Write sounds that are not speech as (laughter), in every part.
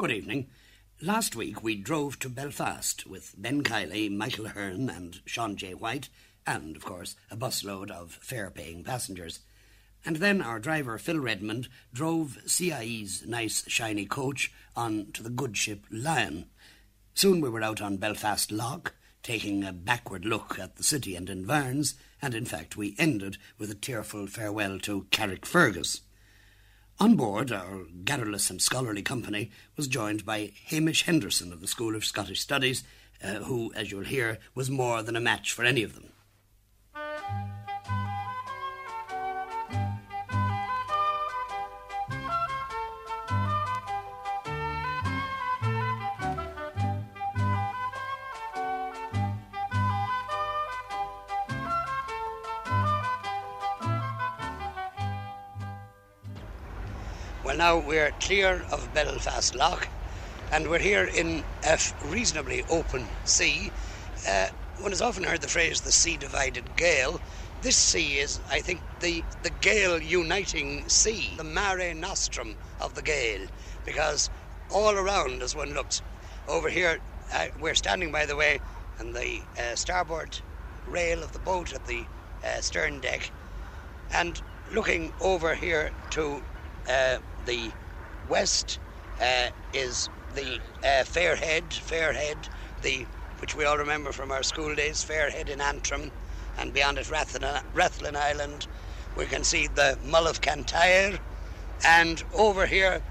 Good evening. Last week we drove to Belfast with Ben Kiely, Michael Hearn, and Sean J. White, and, of course, a busload of fare paying passengers. And then our driver, Phil Redmond, drove CIE's nice, shiny coach on to the good ship Lion. Soon we were out on Belfast Lough, taking a backward look at the city and environs, and in fact we ended with a tearful farewell to Carrickfergus. On board, our garrulous and scholarly company was joined by Hamish Henderson of the School of Scottish Studies, uh, who, as you'll hear, was more than a match for any of them. Now we're clear of Belfast Lough, and we're here in a reasonably open sea. Uh, one has often heard the phrase "the sea divided Gael." This sea is, I think, the the Gael uniting sea, the mare nostrum of the Gael, because all around, as one looks over here, uh, we're standing, by the way, on the uh, starboard rail of the boat at the uh, stern deck, and looking over here to uh, the west uh, is the uh, Fairhead, Fairhead, the which we all remember from our school days, Fairhead in Antrim, and beyond it Rathlin, Island. We can see the Mull of Kintyre, and over here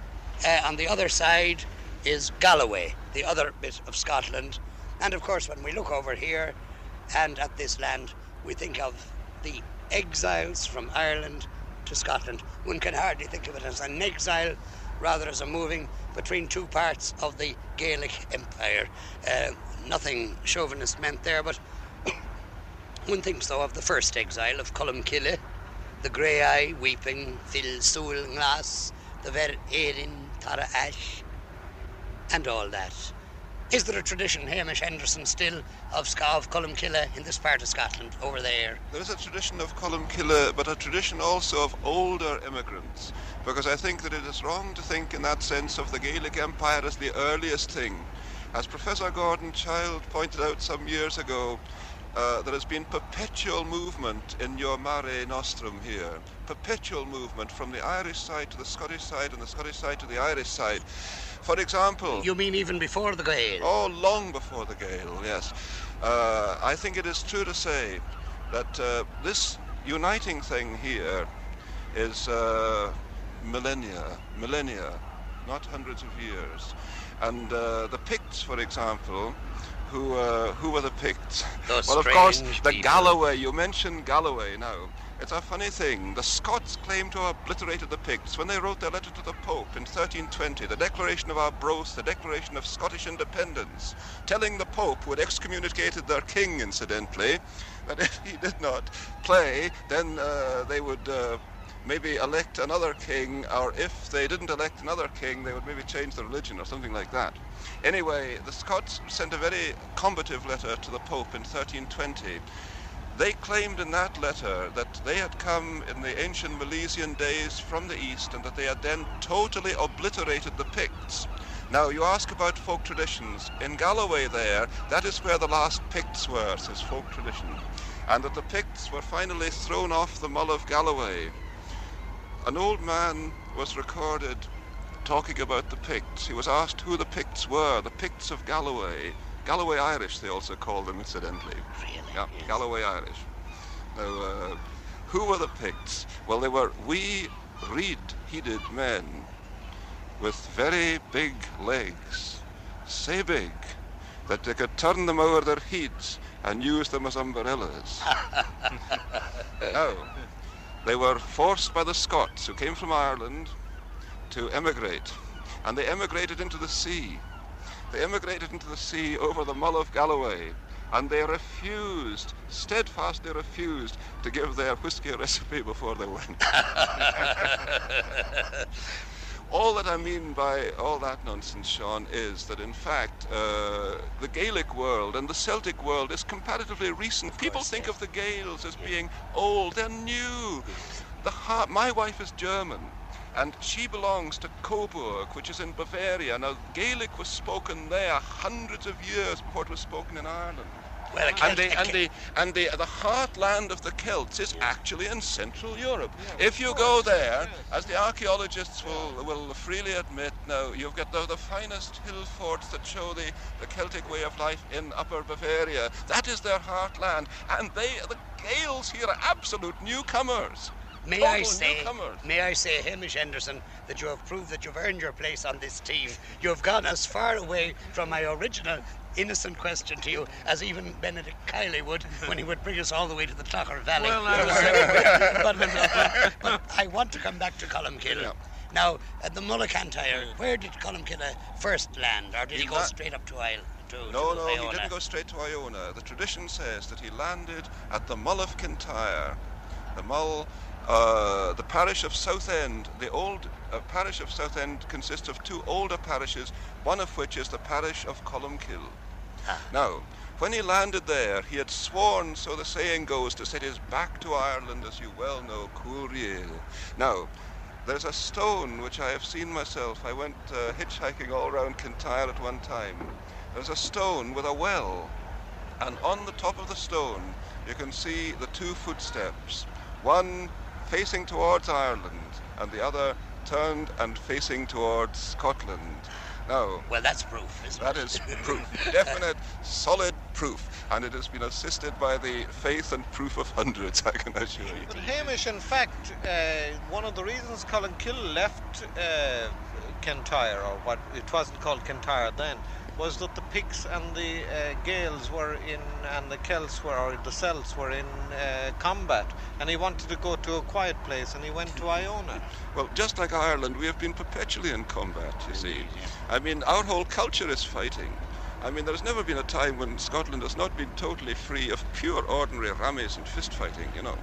uh, on the other side is Galloway, the other bit of Scotland. And of course, when we look over here and at this land, we think of the exiles from Ireland to Scotland. One can hardly think of it as an exile, rather as a moving between two parts of the Gaelic Empire. Uh, nothing chauvinist meant there, but (coughs) one thinks though of the first exile of Columcille, the grey eye weeping, Phil Soul Glass, the Ver Erin Tara Ash, and all that. Is there a tradition, Hamish Henderson, still of, of Columcille in this part of Scotland, over there? There is a tradition of Columcille, but a tradition also of older immigrants, because I think that it is wrong to think in that sense of the Gaelic Empire as the earliest thing. As Professor Gordon Childe pointed out some years ago, uh, there has been perpetual movement in your Mare Nostrum here. Perpetual movement from the Irish side to the Scottish side and the Scottish side to the Irish side. For example, You mean even before the Gael? Oh, long before the Gael, yes. Uh, I think it is true to say that uh, this uniting thing here is uh, millennia, millennia, not hundreds of years. And uh, the Picts, for example, who uh, who were the Picts? Those well, of course, the people. Galloway. You mentioned Galloway now. It's a funny thing. The Scots claim to have obliterated the Picts when they wrote their letter to the Pope in 1320, the Declaration of Arbroath, the Declaration of Scottish Independence, telling the Pope, who had excommunicated their king, incidentally, that if he did not play, then uh, they would uh, maybe elect another king, or if they didn't elect another king, they would maybe change the religion or something like that. Anyway, the Scots sent a very combative letter to the Pope in 1320. They claimed in that letter that they had come in the ancient Milesian days from the east and that they had then totally obliterated the Picts. Now, you ask about folk traditions. In Galloway there, that is where the last Picts were, says folk tradition. And that the Picts were finally thrown off the Mull of Galloway. An old man was recorded talking about the Picts. He was asked who the Picts were, the Picts of Galloway. Galloway Irish, they also call them, incidentally. Really? Yeah, Yes. Galloway Irish. Now, uh, who were the Picts? Well, they were wee, reed-headed men with very big legs, so big that they could turn them over their heads and use them as umbrellas. (laughs) now, they were forced by the Scots who came from Ireland to emigrate, and they emigrated into the sea. They emigrated into the sea over the Mull of Galloway, and they refused, steadfastly refused, to give their whisky recipe before they went. (laughs) all that I mean by all that nonsense, Sean, is that in fact uh, the Gaelic world and the Celtic world is comparatively recent. People course, think yes. of the Gaels as being old. They're new. The ha- my wife is German. And she belongs to Coburg, which is in Bavaria. Now, Gaelic was spoken there hundreds of years before it was spoken in Ireland. Well, and Celt- the and the and the the heartland of the Celts is actually in Central Europe. if you go there, as the archaeologists will will freely admit, now you've got the, the finest hill forts that show the, the Celtic way of life in Upper Bavaria. That is their heartland, and they the Gaels here are absolute newcomers. May I say, may I say, Hamish Henderson, that you have proved that you've earned your place on this team. You have gone as far away from my original innocent question to you as even Benedict Kiely would when he would bring us all the way to the Clogher Valley. Well, (laughs) I but, but- I want to come back to Columkill. Yeah. Now, at the Mullacantire, where did Columkill first land, or did he, He go la- straight up to Isle? To, No, to no, he didn't go straight to Iona. The tradition says that he landed at the Mull of Kintyre. The Mull, uh, the parish of Southend, the old uh, parish of Southend consists of two older parishes, one of which is the parish of Columkill. Ah. Now, when he landed there, he had sworn, so the saying goes, to set his back to Ireland, as you well know, Courier. Now, there's a stone which I have seen myself. I went uh, hitchhiking all around Kintyre at one time. There's a stone with a well, and on the top of the stone you can see the two footsteps, one facing towards Ireland and the other turned and facing towards Scotland. Now, Well, that's proof, isn't that it? is (laughs) proof, definite, solid proof, and it has been assisted by the faith and proof of hundreds, (laughs) I can assure you. But Hamish, in fact, uh, one of the reasons Colin Kill left uh, Kintyre, or what it wasn't called Kintyre then, was that the Picts and the uh, Gaels were in, and the Celts were, or the Celts were in uh, combat, and he wanted to go to a quiet place, and he went to Iona. Well, just like Ireland, we have been perpetually in combat, you see. I mean, our whole culture is fighting. I mean, there's never been a time when Scotland has not been totally free of pure ordinary rammies and fist fighting, you know.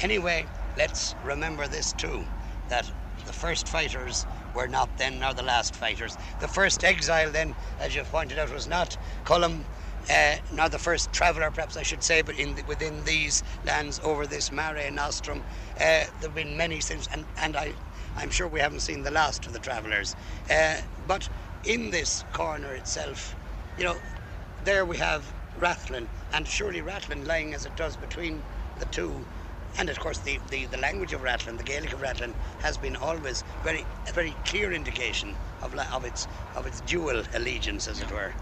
Anyway, let's remember this too that the first fighters were not then nor the last fighters. The first exile, then, as you've pointed out, was not Cullum, uh, nor the first traveller, perhaps I should say, but the, within these lands over this Mare Nostrum. Uh, there have been many since, and, and I, I'm sure we haven't seen the last of the travellers. Uh, but in this corner itself, you know, there we have Rathlin, and surely Rathlin lying as it does between the two and of course the, the, the language of Rathlin, the Gaelic of Rathlin, has been always very a very clear indication of of its of its dual allegiance, as it were.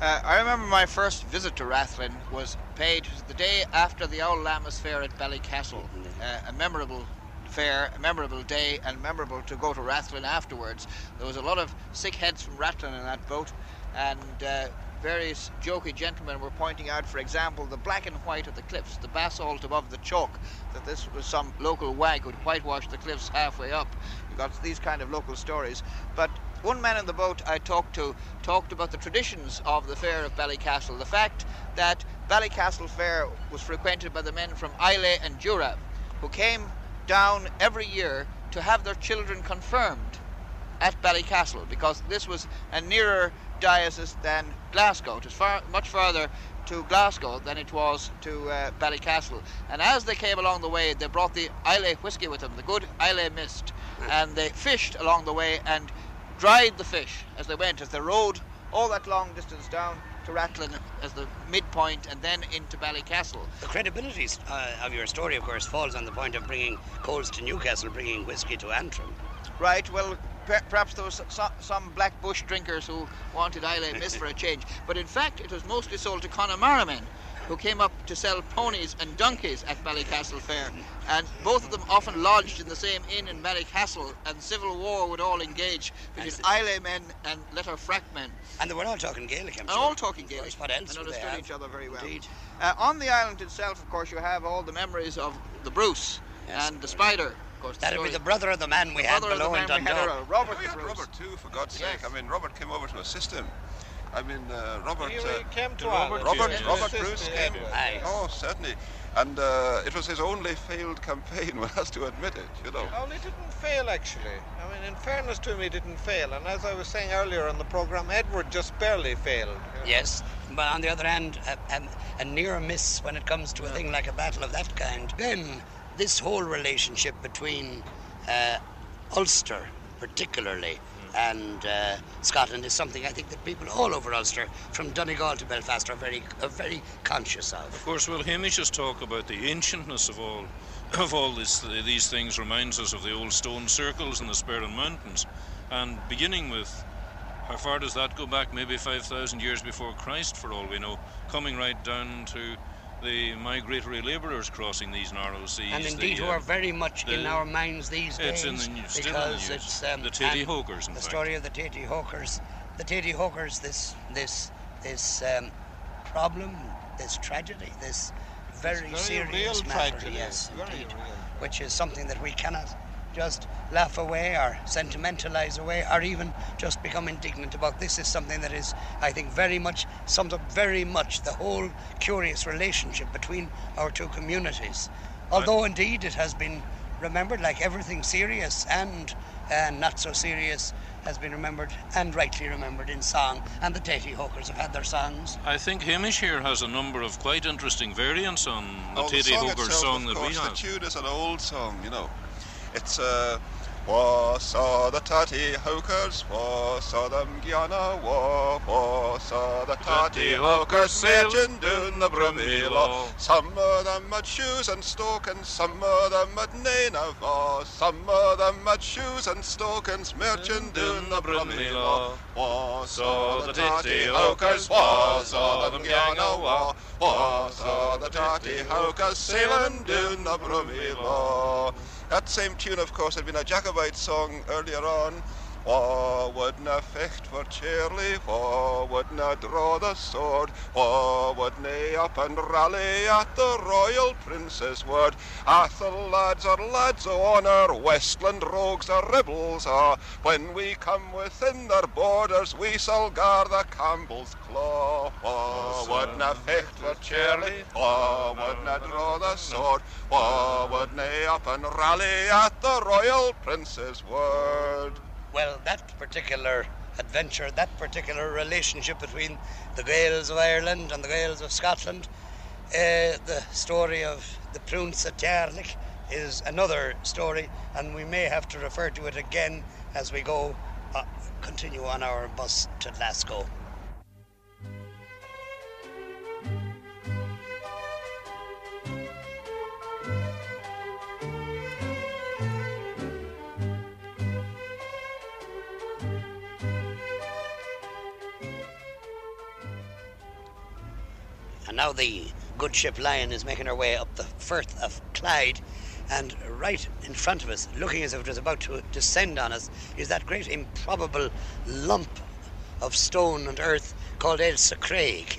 Uh, I remember my first visit to Rathlin was paid the day after the Old Lammas Fair at Ballycastle. Uh, a memorable fair, a memorable day, and memorable to go to Rathlin afterwards. There was a lot of sick heads from Rathlin in that boat, and uh, various jokey gentlemen were pointing out, for example, the black and white of the cliffs, the basalt above the chalk, that this was some local wag who'd whitewashed the cliffs halfway up. You got these kind of local stories. But one man in the boat I talked to talked about the traditions of the fair of Ballycastle. The fact that Ballycastle Fair was frequented by the men from Islay and Jura, who came down every year to have their children confirmed at Ballycastle because this was a nearer diocese than Glasgow. It was far, much farther to Glasgow than it was to uh, Ballycastle. And as they came along the way, they brought the Islay whisky with them, the good Islay mist, and they fished along the way and dried the fish as they went, as they rode all that long distance down to Rathlin as the midpoint and then into Ballycastle. The credibility uh, of your story, of course, falls on the point of bringing coals to Newcastle, bringing whiskey to Antrim. Right, well, perhaps there was some black bush drinkers who wanted Islay Mist for a change. (laughs) But in fact, it was mostly sold to Connemara men who came up to sell ponies and donkeys at Ballycastle Fair. And both of them often lodged in the same inn in Ballycastle, and civil war would all engage between. Islay men and Letterfrack men. And they were all talking Gaelic, I'm And sure. all talking Gaelic. What else and understood each other very well. Indeed. Uh, on the island itself, of course, you have all the memories of the Bruce Yes. and the Spider. Of course, the That'd be the brother of the man we had brother of the below in man Dundalk. around, Robert We had Robert too, for God's Yes. sake. I mean, Robert came over to assist him. I mean, uh, Robert. He, uh, he came to Robert Ireland. Robert, Yes. Robert Yes. Bruce came. Aye. Oh, certainly. And uh, it was his only failed campaign, (laughs) one has to admit it, you know. Oh, he didn't fail actually. I mean, in fairness to him, he didn't fail. And as I was saying earlier on the program, Edward just barely failed. you know. Yes, but on the other hand, a, a, a near miss when it comes to a thing like a battle of that kind. Then, this whole relationship between uh, Ulster, particularly, and uh, Scotland is something I think that people all over Ulster, from Donegal to Belfast, are very, are very conscious of. Of course, well, Hamish's talk about the ancientness of all of all this, these things reminds us of the old stone circles in the Sperrin Mountains, and beginning with how far does that go back? Maybe 5,000 years before Christ, for all we know, coming right down to the migratory labourers crossing these narrow seas. And indeed, the, who uh, are very much in our minds these it's days. in the news, still in the news. it's um, The Tatey and Hokers, in The fact. story of the Tatey Hokers. The Tatey Hokers. This this this um, problem, this tragedy, this very, very serious real matter. tragedy, Yes, very indeed. real. Which is something that we cannot just laugh away or sentimentalize away or even just become indignant about. This is something that is, I think, very much sums up very much the whole curious relationship between our two communities. Although indeed it has been remembered like everything serious and uh, not so serious has been remembered and rightly remembered in song. And the Tatey Hawkers have had their songs. I think Hamish here has a number of quite interesting variants on the Oh, the Tatey song Hokers itself, song of that we have. The tune is an old song, you know. It's a Wha saw the tatty hokers, wha saw them gianna, wha, wha saw the tatty hokers sailing down the Broomielaw. Some of them had shoes and stokens, some of them had of all. Some of them had shoes and stokens, merching down the Broomielaw. Wha saw the tatty hokers, wha saw them gianna, wha, wha saw the tatty hokers sailing down the Broomielaw. That same tune, of course, had been a Jacobite song earlier on. Wha wouldna fecht for Charlie, wha wouldna draw the sword, wha wouldna up and rally at the royal prince's word. Ath the lads are lads o' honour, Westland rogues are rebels are. When we come within their borders, we shall guard the Campbell's claw. Wha wouldna fecht for Charlie, wha wouldna draw the sword, wha wouldna up and rally at the royal prince's word. Well, that particular adventure, that particular relationship between the Gaels of Ireland and the Gaels of Scotland, uh, the story of the Prunce at Jarlich is another story, and we may have to refer to it again as we go, uh, continue on our bus to Glasgow. And now the good ship Lion is making her way up the Firth of Clyde. And right in front of us, looking as if it was about to descend on us, is that great improbable lump of stone and earth called Ailsa Craig.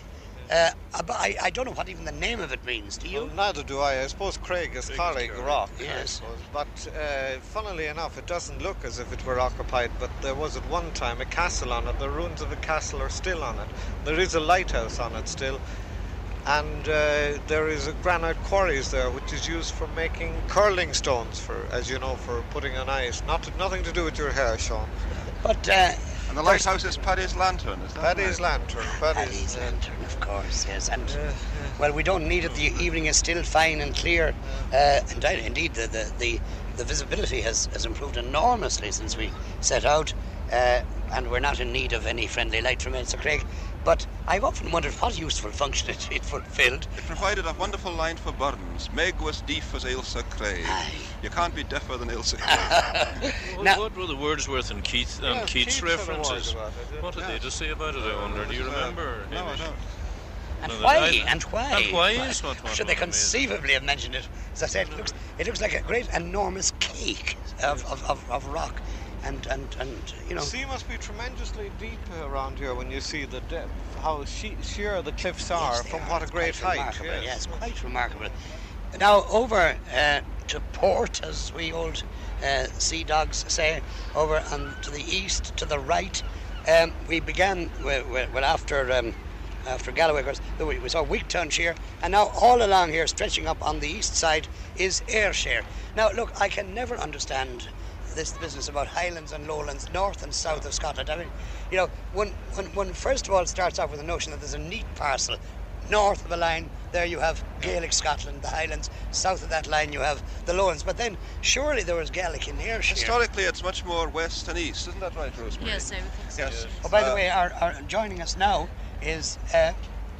Uh, but I, I don't know what even the name of it means. Do you? Well, neither do I. I suppose Craig is Craig is Carrig Carrig, Rock. Yes. But uh, funnily enough, it doesn't look as if it were occupied. But there was at one time a castle on it. The ruins of a castle are still on it. There is a lighthouse on it still. And uh, there is a granite quarries there, which is used for making curling stones, for as you know, for putting on ice. Not nothing to do with your hair, Sean. But uh, And the lighthouse is Paddy's Lantern, is that Paddy's right? lantern. Paddy's, Paddy's uh, lantern, of course, yes. And uh, well, we don't need it. The evening is still fine and clear. Uh, and I- indeed, the, the, the, the visibility has, has improved enormously since we set out. Uh, and we're not in need of any friendly light from Ailsa Craig. But I've often wondered what useful function it, it fulfilled. It provided a wonderful line for Burns. Meg was deaf as Ailsa Craig. Aye. You can't be deafer than Ailsa (laughs) Craig. What, Now- what were the Wordsworth and Keats and Yeah, Keats Keats had a word references? it. What did Yeah. they just say about it? I wonder. Uh, Do you uh, remember? No, I don't. And No, why? And why? and why is what- what Should they was amazing. conceivably have mentioned it? As I said, it looks, it looks like a great enormous cake of, of, of, of rock. And, and, and, you know, The sea must be tremendously deep around here when you see the depth, how she- sheer the cliffs are Yes, from are. what a great height. Yes. Yes, quite remarkable. Now over uh, to port, as we old uh, sea dogs say, over and to the east, to the right. Um, we began well, after um, after Galloway, of course, we we saw Wigtownshire, and now all along here, stretching up on the east side, is Ayrshire. Now, look, I can never understand this business about highlands and lowlands, north and south of Scotland. I mean, you know, one, one, one first of all starts off with the notion that there's a neat parcel north of a line, there you have Gaelic Scotland, the Highlands. South of that line, you have the Lowlands. But then, surely there was Gaelic in here. Historically, it's much more west and east, isn't that right, Rosemary? Yes, I would think so. Yes. Oh, by the Uh, way, our, our, joining us now is uh,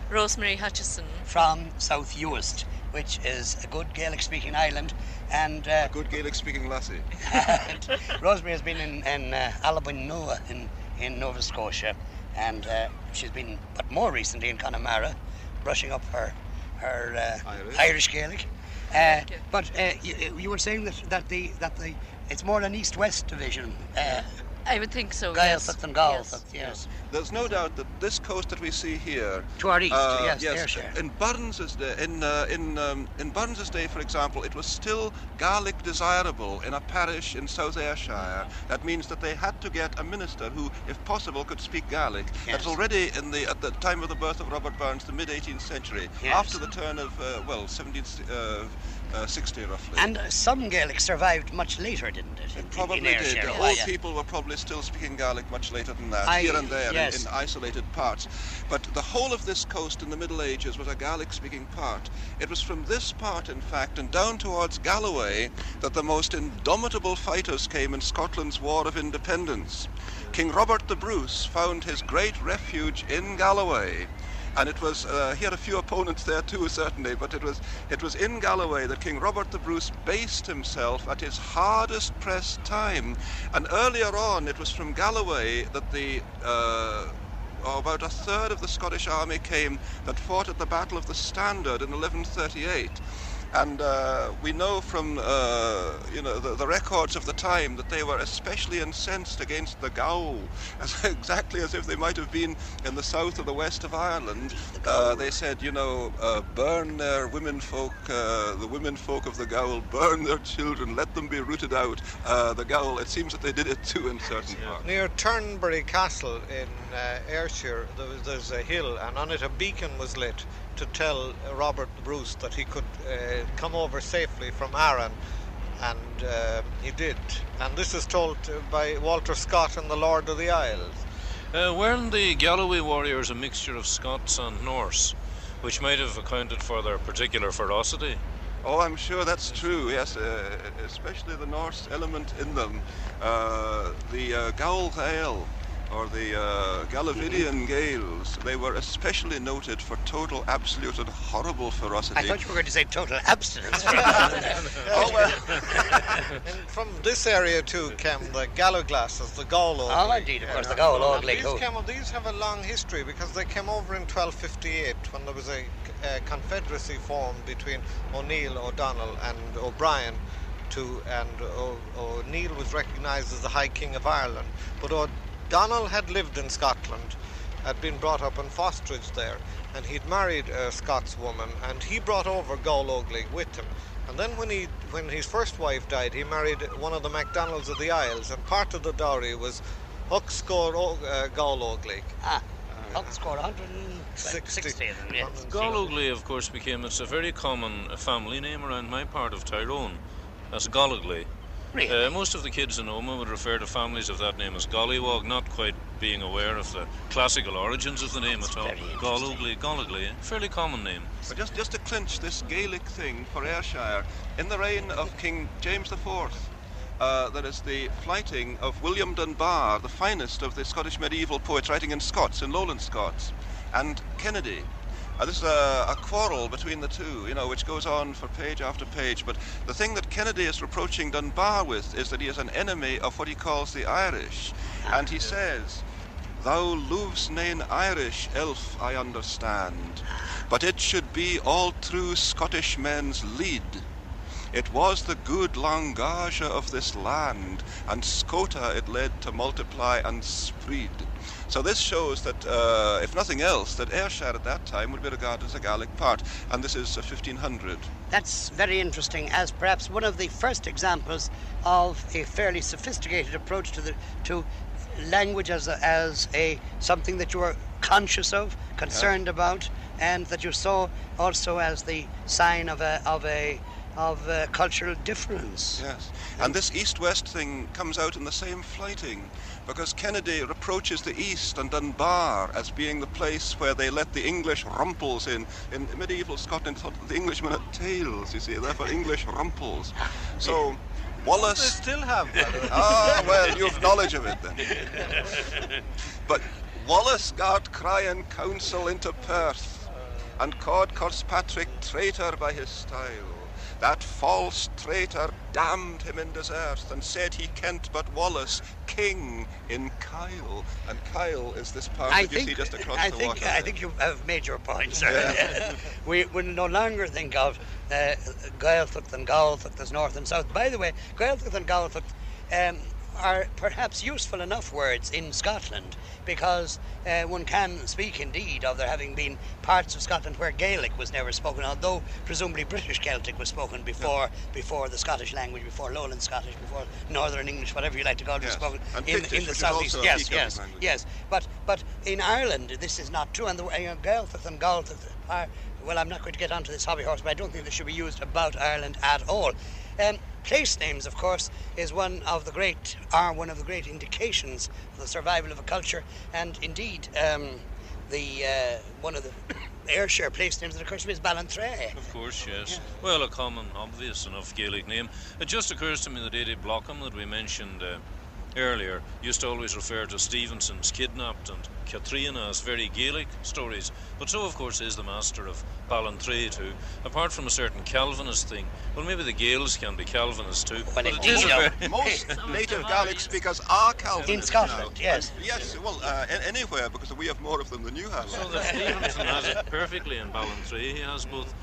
Rosemary Hutchison. from South Uist, which is a good Gaelic-speaking island, and uh, Good Gaelic-speaking lassie. (laughs) Rosemary has been in, in uh, Alabinoa in, in Nova Scotia, and uh, she's been, but more recently in Connemara, brushing up her her uh, Irish. Irish Gaelic. Uh, but uh, you, you were saying that, that the that the it's more an east-west division. Uh, I would think so. Gaeltacht yes. and Yes. Gaeltacht, yes. There's no doubt that this coast that we see here, To our east, uh, yes, yes, Ayrshire. in Burns's day, in uh, in um, in Burns's day, for example, it was still Gaelic desirable in a parish in South Ayrshire. That means that they had to get a minister who, if possible, could speak Gaelic. That's Yes. already in the at the time of the birth of Robert Burns, the mid 18th century, Yes. after the turn of uh, well 1760 uh, uh, 60 roughly. And uh, some Gaelic survived much later, didn't it? in- in- Probably in did. The old yeah. people were probably still speaking Gaelic much later than that, I- here and there in- in, isolated parts. But the whole of this coast in the Middle Ages was a Gaelic-speaking part. It was from this part, in fact, and down towards Galloway that the most indomitable fighters came in Scotland's War of Independence. King Robert the Bruce found his great refuge in Galloway. And it was uh, he had a few opponents there too, certainly. But it was it was in Galloway that King Robert the Bruce based himself at his hardest pressed time. And earlier on, it was from Galloway that the uh, oh, about a third of the Scottish army came that fought at the Battle of the Standard in 1138. And uh, we know from uh, you know the, the records of the time that they were especially incensed against the Gaul, (laughs) as exactly as if they might have been in the south or the west of Ireland. Uh, they said, you know, uh, burn their women folk, uh, the women folk of the Gaul, (laughs) burn their children, let them be rooted out. Uh, the Gaul, it seems that they did it too in certain parts. Near Turnberry Castle in uh, Ayrshire, there was, there's a hill, and on it a beacon was lit to tell Robert Bruce that he could uh, come over safely from Arran, and uh, he did. And this is told uh, by Walter Scott in The Lord of the Isles. Uh, weren't the Galloway warriors a mixture of Scots and Norse, which might have accounted for their particular ferocity? Oh, I'm sure that's true. Yes, uh, especially the Norse element in them. Uh, the uh, Gaul Gael, or the uh, Gallovidian Gaels, they were especially noted for total, absolute, and horrible ferocity. I thought you were going to say total abstinence. (laughs) oh, well, (laughs) And from this area too came the Gallow glasses, the Gaul Oh, indeed, of course, the Gaul And Ogling. These, who- came, these have a long history because they came over in 1258 when there was a, a confederacy formed between O'Neill, O'Donnell, and O'Brien. To and O'Neill was recognised as the High King of Ireland, but O'Donnell had lived in Scotland, had been brought up in Fosterage there, and he'd married a Scots woman, and he brought over Gaul Ogling with him. And then when he when his first wife died, he married one of the MacDonalds of the Isles, and part of the dowry was Huxcore o- uh, Gaul Ogling. ah, Huck scored 160 of them, yeah. Galloway, of course, became it's a very common uh, family name around my part of Tyrone. That's Galloway. Really? Uh, most of the kids in Omagh would refer to families of that name as Gollywog, not quite being aware of the classical origins of the name at all. very interesting. Galloway, Galloway, fairly common name. but just, just to clinch this Gaelic thing for Ayrshire, in the reign of King James IV, uh, there is the flyting of William Dunbar, the finest of the Scottish medieval poets writing in Scots, in Lowland Scots, and Kennedy. Uh, this is a, a quarrel between the two, you know, which goes on for page after page. But the thing that Kennedy is reproaching Dunbar with is that he is an enemy of what he calls the Irish. And he says, Thou loves nain Irish, elf, I understand, but it should be all true Scottish men's lead. It was the good langage of this land, and Scota it led to multiply and spread. So this shows that, uh, if nothing else, that Ayrshire at that time would be regarded as a Gaelic part, and this is uh, 1500. That's very interesting, as perhaps one of the first examples of a fairly sophisticated approach to the to language as a, as a something that you were conscious of, concerned about, and that you saw also as the sign of a of a of a cultural difference. Yes, and this east-west thing comes out in the same flyting. because Kennedy reproaches the East and Dunbar as being the place where they let the English rumples in. In medieval Scotland, thought the Englishmen had tails, you see, therefore English rumples. (laughs) So They Wallace still have. Ah, well, you've knowledge of it then. (laughs) but Wallace got crying counsel into Perth, and called Kirkpatrick traitor by his style. That false traitor damned him in desert, and said he kent but Wallace, king in Kyle. And Kyle is this part I that you see think, just across I the think, water. I think you have made your point, sir. (laughs) we will no longer think of uh, Gaeltacht and Gaeltacht as north and south. By the way, Gaeltacht and Gaeltacht um, are perhaps useful enough words in Scotland because uh, one can speak indeed of there having been parts of Scotland where Gaelic was never spoken, although presumably British Celtic was spoken before before the Scottish language, before Lowland Scottish, before Northern English, whatever you like to call it, was spoken And in, Pictish, in the southeast. Yes, yes, language. yes. But but in Ireland this is not true, and the you know, Gaeltacht and Gaeltacht are well. I'm not going to get onto this hobby horse, but I don't think they should be used about Ireland at all. Um, place names, of course, is one of the great are one of the great indications of the survival of a culture, and indeed um, the uh, one of the (coughs) Ayrshire place names that occurs to me is Ballantrae. Of course, yes. Well, a common, obvious enough Gaelic name. It just occurs to me that Eddie Blockham, that we mentioned uh, earlier, used to always refer to Stevenson's Kidnapped and Catriona as very Gaelic stories. But so, of course, is the master of Ballantrae too. Apart from a certain Calvinist thing, well, maybe the Gaels can be Calvinist too. Well, but it indeed, a very- Most native Gaelic speakers are Calvinists In Scotland, now. yes. And yes, well, uh, anywhere because we have more of them than you have. So that Stevenson has it perfectly in Ballantrae. He has both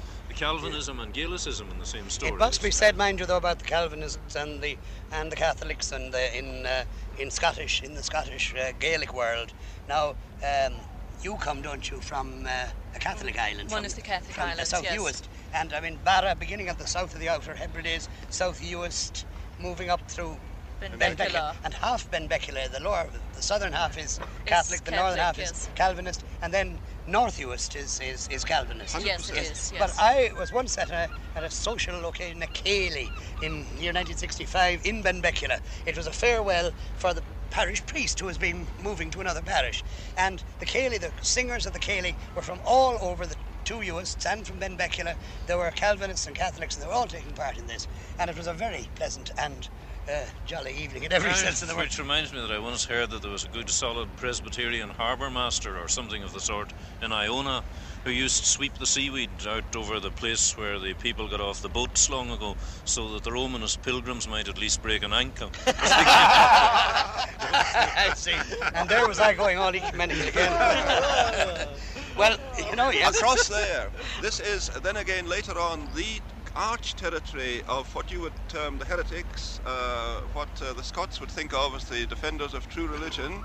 the Calvinism and Gaelicism in the same story. It must be said, mind you, though, about the Calvinists and the and the Catholics and the, in uh, in Scottish in the Scottish uh, Gaelic world. Now, um, you come, don't you, from uh, a Catholic island? One from, is the Catholic from islands, South yes. Uist, and I mean Barra, beginning at the south of the Outer Hebrides, South Uist, moving up through. Benbecula. Benbecula, and half Benbecula, the lower, the southern half is Catholic, the northern half Catholic, is. Calvinist, and then North Uist is, is, is Calvinist. Yes, it is. Yes. But I was once at a, at a social occasion, a ceilidh, in year 1965 in Benbecula. It was a farewell for the parish priest who was being moving to another parish. And the ceilidh, the singers of the ceilidh, were from all over the two Uists and from Benbecula. There were Calvinists and Catholics, and they were all taking part in this. And it was a very pleasant and uh, jolly evening in every Right, sense of the word. Which reminds me that I once heard that there was a good solid Presbyterian harbour master or something of the sort in Iona who used to sweep the seaweed out over the place where the people got off the boats long ago so that the Romanist pilgrims might at least break an ankle. (laughs) I see. And there was I going all ecumenical again. (laughs) well, you know, yes. Across there, this is then again later on the arch territory of what you would term the heretics, uh, what uh, the Scots would think of as the defenders of true religion,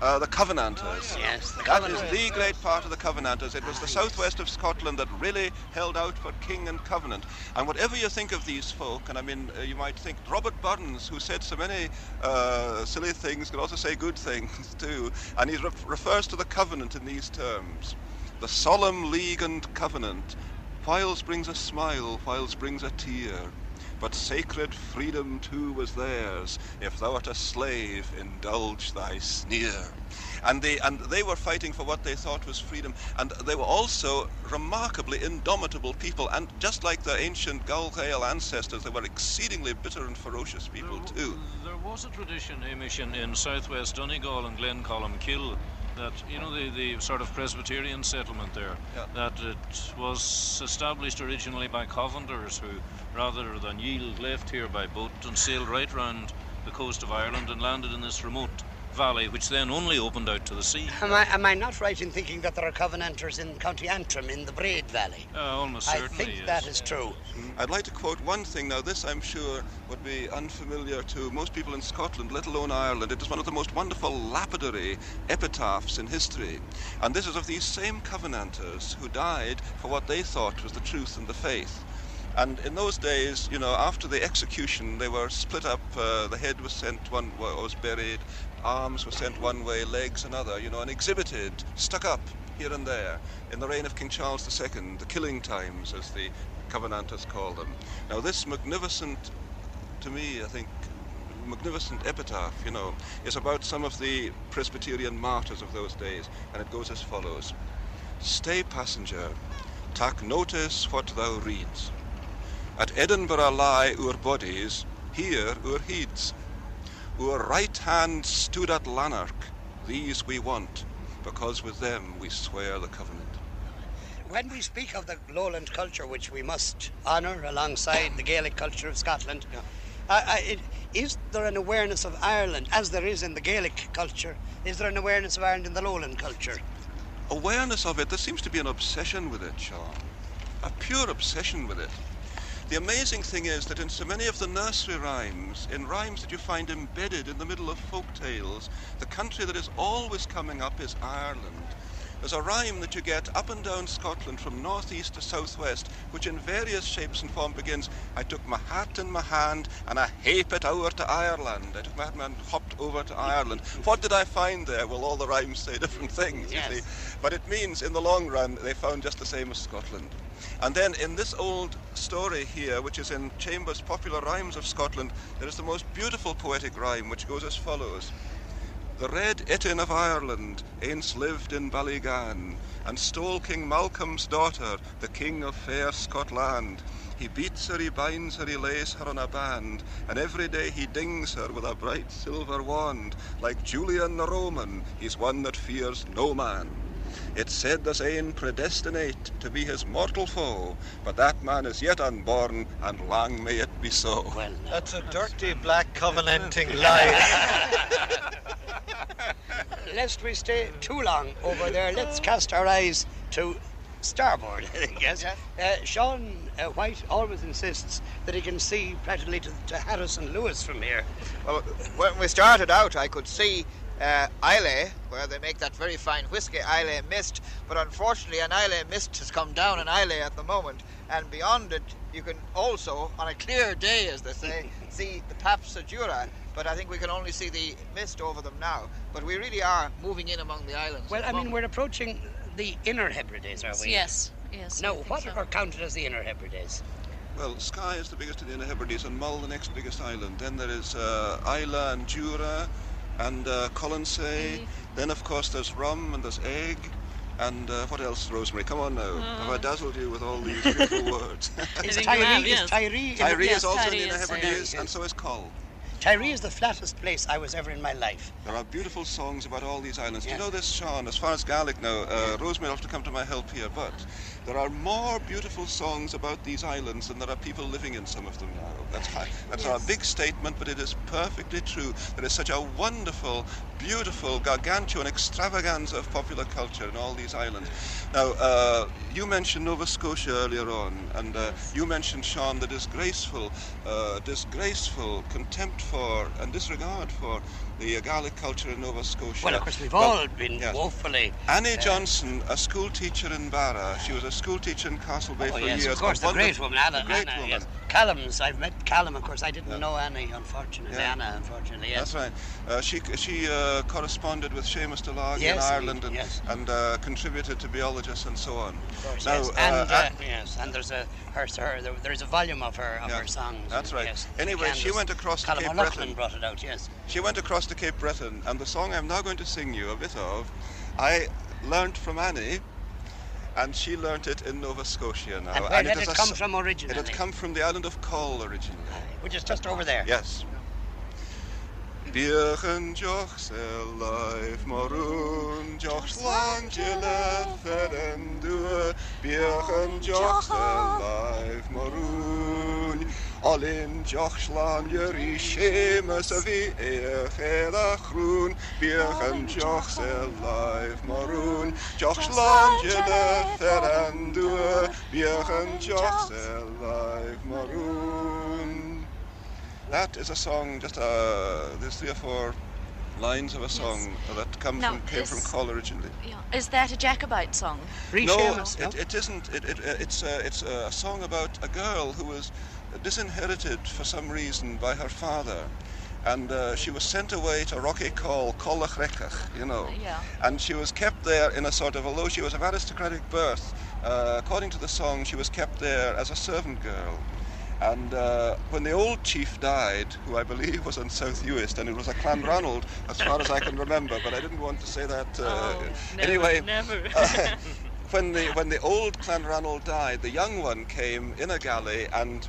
uh, the Covenanters. Yes, the That is the great part of the Covenanters. It was the southwest of Scotland that really held out for king and covenant. And whatever you think of these folk, and I mean, uh, you might think Robert Burns, who said so many uh, silly things, could also say good things (laughs) too. And he re- refers to the covenant in these terms the solemn league and covenant, whiles brings a smile, whiles brings a tear. But sacred freedom too was theirs. If thou art a slave, indulge thy sneer. And they and they were fighting for what they thought was freedom. And they were also remarkably indomitable people. And just like their ancient Gael ancestors, they were exceedingly bitter and ferocious people too. There was a tradition, Hamish, in, in southwest Donegal and Glencolmkill that, you know, the, the sort of Presbyterian settlement there, Yeah. that it was established originally by Covenanters who, rather than yield, left here by boat and sailed right round the coast of Ireland and landed in this remote valley, which then only opened out to the sea. Am I, am I not right in thinking that there are Covenanters in County Antrim in the Braid Valley? Uh, almost I certainly, I think yes. that is true. I'd like to quote one thing. Now, this I'm sure would be unfamiliar to most people in Scotland, let alone Ireland. It is one of the most wonderful lapidary epitaphs in history. And this is of these same Covenanters who died for what they thought was the truth and the faith. And in those days, you know, after the execution, they were split up. Uh, the head was sent one, way, was buried, arms were sent one way, legs another. You know, and exhibited, stuck up here and there. In the reign of King Charles II, the killing times, as the Covenanters call them. Now, this magnificent, to me, I think, magnificent epitaph, you know, is about some of the Presbyterian martyrs of those days, and it goes as follows. Stay, passenger, tak notice what thou reads. At Edinburgh lie our bodies, here our heeds. Our right hand stood at Lanark, these we want, because with them we swear the covenant. When we speak of the lowland culture, which we must honour alongside the Gaelic culture of Scotland, uh, uh, it, is there an awareness of Ireland, as there is in the Gaelic culture, is there an awareness of Ireland in the lowland culture? Awareness of it, there seems to be an obsession with it, Sean. A pure obsession with it. The amazing thing is that in so many of the nursery rhymes, in rhymes that you find embedded in the middle of folk tales, the country that is always coming up is Ireland. There's a rhyme that you get up and down Scotland from northeast to southwest, which in various shapes and form begins, I took my hat in my hand and I hape it over to Ireland. I took my hat in my hand and hopped over to Ireland. What did I find there? Well, all the rhymes say (laughs) different things, you see. But it means in the long run, they found just the same as Scotland. And then in this old story here, which is in Chambers' Popular Rhymes of Scotland, there is the most beautiful poetic rhyme, which goes as follows. The Red Etin of Ireland aince lived in Ballygan, and stole King Malcolm's daughter, the king of fair Scotland. He beats her, he binds her, he lays her on a band, and every day he dings her with a bright silver wand. Like Julian the Roman, he's one that fears no man. It's said there's ane predestinate to be his mortal foe, but that man is yet unborn, and long may it be so. Well, now, That's a dirty black covenanting (laughs) lie. (laughs) lest we stay too long over there, let's cast our eyes to starboard, I (laughs) think, yes? Uh, Sean uh, White always insists that he can see practically to, to Harrison Lewis from here. Well, when we started out, I could see uh, Islay, where they make that very fine whiskey, Islay Mist. But unfortunately, an Islay Mist has come down in Islay at the moment. And beyond it, you can also, on a clear day, as they say, (laughs) see the Paps of Jura. But I think we can only see the mist over them now. But we really are moving in among the islands. Well, at I the mean, we're approaching the Inner Hebrides, are we? Yes, yes. I Now, what so. are counted as the Inner Hebrides? Well, Skye is the biggest of the Inner Hebrides, and Mull the next biggest island. Then there is uh, Islay and Jura, and uh, Colonsay. Eigg. Then, of course, there's Rum and there's Eigg. And uh, what else, Rosemary? Come on now. Have I dazzled you with all these beautiful (laughs) words? Is think you have, Tiree, yes. is Tiree, Tiree Yes, is also in the Inner is, Hebrides, and so is Coll. Tiree is the flattest place I was ever in my life. There are beautiful songs about all these islands. Do you know this, Sean? As far as Gaelic now, uh, Rosemary will have to come to my help here, but there are more beautiful songs about these islands than there are people living in some of them now. That's high. That's a big statement, but it is perfectly true. There is such a wonderful, beautiful, gargantuan extravaganza of popular culture in all these islands. Now, uh, you mentioned Nova Scotia earlier on, and uh, you mentioned, Sean, the disgraceful, uh, disgraceful contempt for and disregard for the Gaelic culture in Nova Scotia. Well, of course, we've Well, all been yes. woefully. Annie uh, Johnston, a school teacher in Barra. She was a school teacher in Castlebay Oh, for yes, years. of course, a the great woman, Anna. great Anna, woman. yes. Callum's, I've met Callum, of course. I didn't Yeah. know Annie, unfortunately. Yeah. Anna, unfortunately, yes. That's right. Uh, she she uh, corresponded with Seamus DeLargy Yes, in Ireland indeed, and, yes. and uh, contributed to Béaloideas and so on. Of course, Now, yes. uh, and, uh, yes, and there's a her, her there, there's a volume of her of Yeah, her songs. that's right. Yes. Anyway, she went across to Cape Breton. brought it out. Yes. She went across to Cape Breton, and the song I'm now going to sing you a bit of, I learned from Annie, and she learnt it in Nova Scotia now. and where did is it a come s- from It had come from the island of Coll originally. Which is just over there. Yes. Bierchen joch se eh, live maroon, joch slang jille feren due, Bierchen joch eh, se live maroon. All in joch slan jeri schemes a vi eich a groen, Bierchen joch se live maroon, joch slan jille feren due, Bierchen joch se maroon. That is a song, just uh, there's three or four lines of a song that come Now, from, came from Coll originally. Yeah. Is that a Jacobite song? Free no, no? it, it isn't. It, it, uh, it's, uh, it's a song about a girl who was disinherited for some reason by her father. And uh, she was sent away to Rocky Call, Collachrekach, you know. Yeah. And she was kept there in a sort of, although she was of aristocratic birth, uh, according to the song, she was kept there as a servant girl. And uh, when the old chief died, who I believe was on South Uist, and it was a Clan Clanranald, as far as I can remember, but I didn't want to say that. Uh, Oh, (laughs) never, anyway, (laughs) never. uh, when the when the old Clanranald died, the young one came in a galley and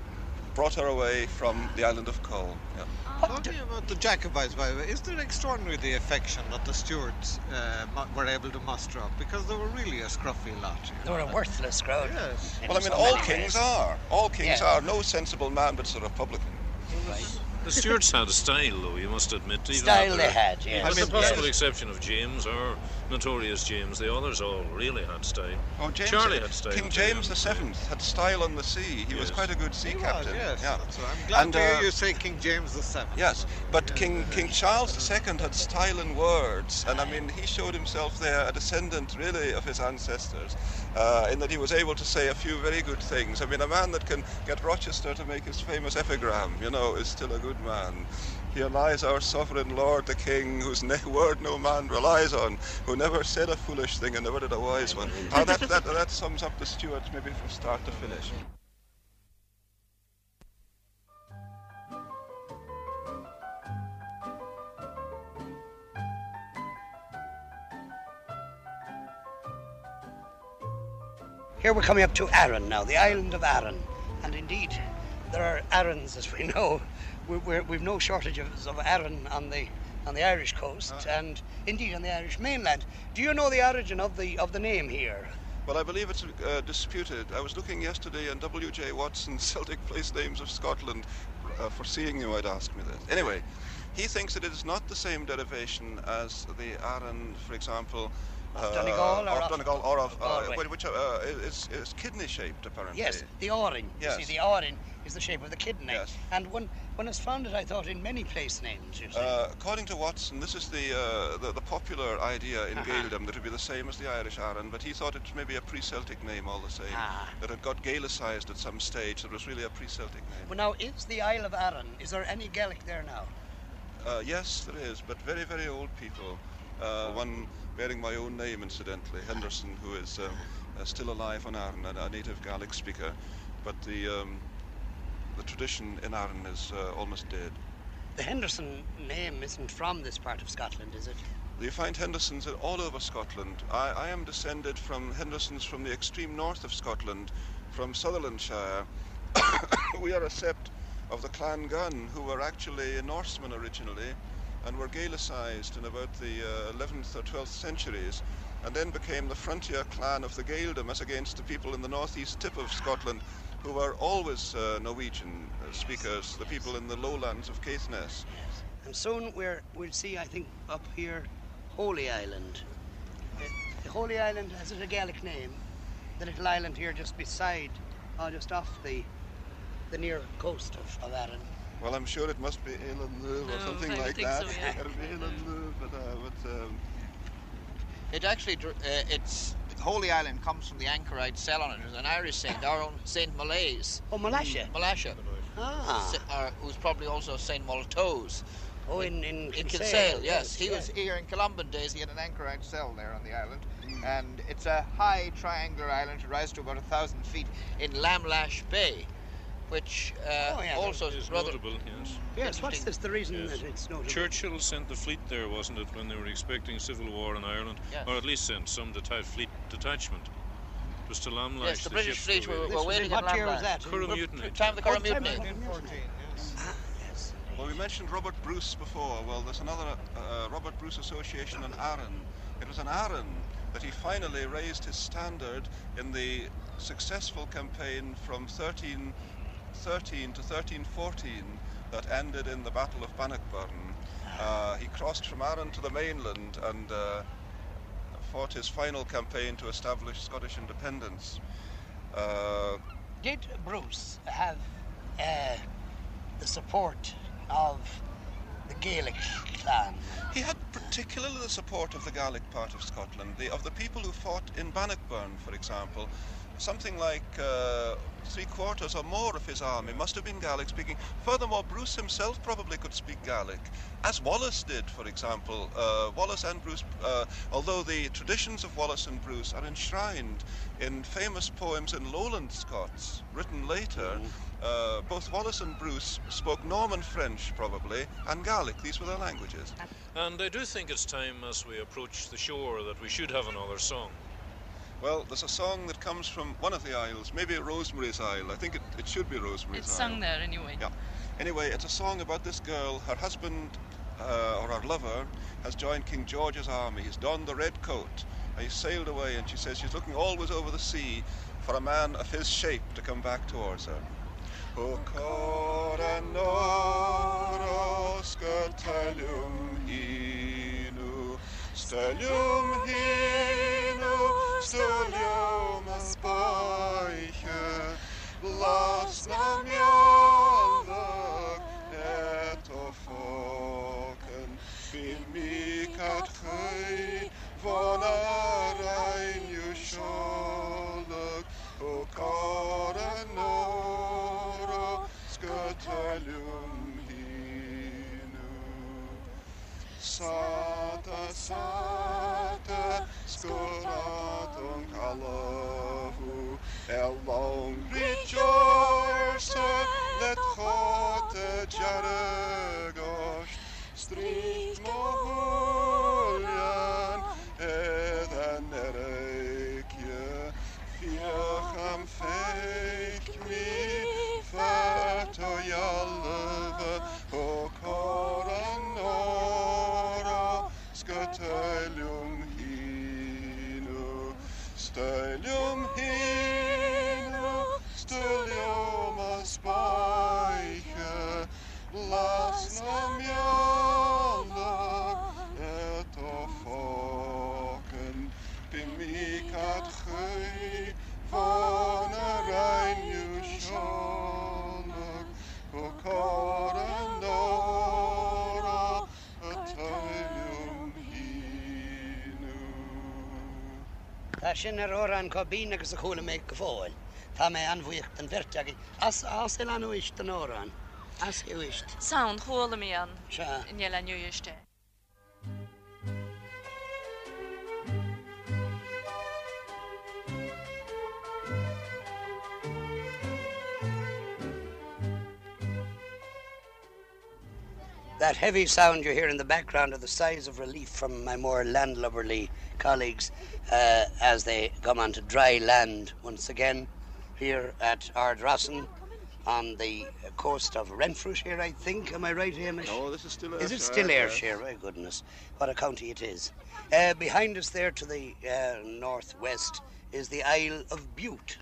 brought her away from the island of Coll. Yeah. Talking about the Jacobites, by the way, is there extraordinary the affection that the Stuarts uh, were able to muster up? Because they were really a scruffy lot. you They were a worthless crowd. Yes. Well, I mean, so all kings ways. are. All kings Yeah. are. No sensible man but's a Republican. Right. The Stuarts had a style, though, you must admit. even Style they had, yes. With I the possible yes. exception of James or notorious James, the others all really had style. Oh, James, Charlie had style. King James yeah. the Seventh had style on the sea. He was quite a good sea He captain. was, yes. Yeah. That's right. I'm glad And, to hear uh, you say King James the Seventh. Yes, but King King Charles II had style in words, and I mean he showed himself there a descendant really of his ancestors, uh, in that he was able to say a few very good things. I mean, a man that can get Rochester to make his famous epigram, you know, is still a good man. Here lies our sovereign lord the king, whose word no man relies on, who never said a foolish thing and never did a wise one. Ah, that, that, that sums up the Stuarts maybe from start to finish. Here we're coming up to Arran now, the island of Arran. And indeed, there are Arrans, as we know. We're, we've no shortages of Arran on the on the Irish coast and indeed on the Irish mainland. Do you know the origin of the of the name here? Well, I believe it's uh, disputed. I was looking yesterday in W.J. Watson's (laughs) Celtic Place Names of Scotland. Uh, foreseeing you, I'd ask me this. Anyway, he thinks that it is not the same derivation as the Arran, for example. Of Donegal or of Donegal or of, uh, which uh, is, is kidney-shaped, apparently. Yes, the Orin. Yes. You see, the Orin is the shape of the kidney. Yes. And when when it's found it, I thought in many place names. You see. Uh, according to Watson, this is the, uh, the the popular idea in Uh-huh. Gaeldom that it would be the same as the Irish Arran, but he thought it was maybe a pre-Celtic name all the same. Ah. That it got Gaelicized at some stage. That it was really a pre-Celtic name. well, now is the Isle of Arran? Is there any Gaelic there now? Uh, yes, there is, but very, very old people. Uh, one bearing my own name, incidentally, Henderson, who is um, uh, still alive on Arran, a, a native Gaelic speaker. But the um, the tradition in Arran is uh, almost dead. The Henderson name isn't from this part of Scotland, is it? You find Hendersons all over Scotland. I, I am descended from Hendersons from the extreme north of Scotland, from Sutherlandshire. (coughs) we are a sept of the Clan Gunn, who were actually Norsemen originally and were Gaelicized in about the uh, 11th or 12th centuries and then became the frontier clan of the Gaeldom as against the people in the northeast tip of Scotland who were always uh, Norwegian uh, speakers, the people in the lowlands of Caithness. And soon we're, we'll see, I think, up here, Holy Island. The, the Holy Island has it a Gaelic name. The little island here just beside, or just off the the near coast of, of Arran. Well, I'm sure it must be Eilunluv or Oh, something I would like think that. so, yeah. (laughs) It'll but, uh, but um, It actually, uh, it's Holy Island comes from the anchorite cell on it. There's an Irish saint, our own Saint Molaise, Oh, Malasha. Malasha, Ah. Sa- or, who's probably also Saint Maltose. Oh, in, in, In Kinsale, Kinsale, yes. He was here in Columban days. He had an anchorite cell there on the island. And it's a high triangular island. It rises to about a thousand feet in Lamlash Bay, which uh, Oh, yeah, also It's rather. notable, yes. Yes, what's this, the reason Yes. that it's notable? Churchill sent the fleet there, wasn't it, when they were expecting civil war in Ireland? Yes. Or at least sent some deta- fleet detachment. It was to Lamlash. Yes, the British fleet were were, waiting. Was waiting what at year was Lamlash. that? Curragh Mutiny. Time of the Curragh the time of Mutiny. 1914, yes. Ah, yes. well, we mentioned Robert Bruce before. Well, there's another uh, Robert Bruce Association in Arran. It was in Arran that he finally raised his standard in the successful campaign from 1313 to 1314 that ended in the Battle of Bannockburn. Uh, he crossed from Arran to the mainland and uh, fought his final campaign to establish Scottish independence. Uh, Did Bruce have uh, the support of the Gaelic clan? He had particularly the support of the Gaelic part of Scotland, the, of the people who fought in Bannockburn, for example. Something like uh, three quarters or more of his army must have been Gaelic speaking. Furthermore, Bruce himself probably could speak Gaelic, as Wallace did, for example. Uh, Wallace and Bruce, uh, although the traditions of Wallace and Bruce are enshrined in famous poems in Lowland Scots, written later. Uh, both Wallace and Bruce spoke Norman French, probably, and Gaelic. These were their languages. And I do think it's time as we approach the shore that we should have another song. Well, there's a song that comes from one of the isles, maybe Rosemary's Isle. I think it, it should be Rosemary's It's Isle. It's sung there anyway. Yeah. Anyway, it's a song about this girl. Her husband uh, or her lover has joined King George's army. He's donned the red coat. And he's sailed away, and she says she's looking always over the sea for a man of his shape to come back towards her. O cora noro scatellum hinu, stellium hinu, stellium speiche, las na mjallak et o foken, bin mikat chei, von a rein ju sholak, o cora noro scatellum hinu. Sata, sata, scoratum calahu, elong sin ar órán có bí agus a chuúla méid go fáil. Tá mé anmhuiocht an verteagi. as ásil anúist an órán. As hiúist. Sound hóla mi an. Se. Inéile nuúiste. That heavy sound you hear in the background are the sighs of relief from my more landlubberly colleagues uh, as they come onto dry land once again here at Ardrossan on the coast of Renfrewshire, I think. Am I right, Hamish? No, this is still Ayrshire. Is it still. Ayrshire? My goodness, what a county it is. Uh, behind us there to the uh, northwest is the Isle of Bute.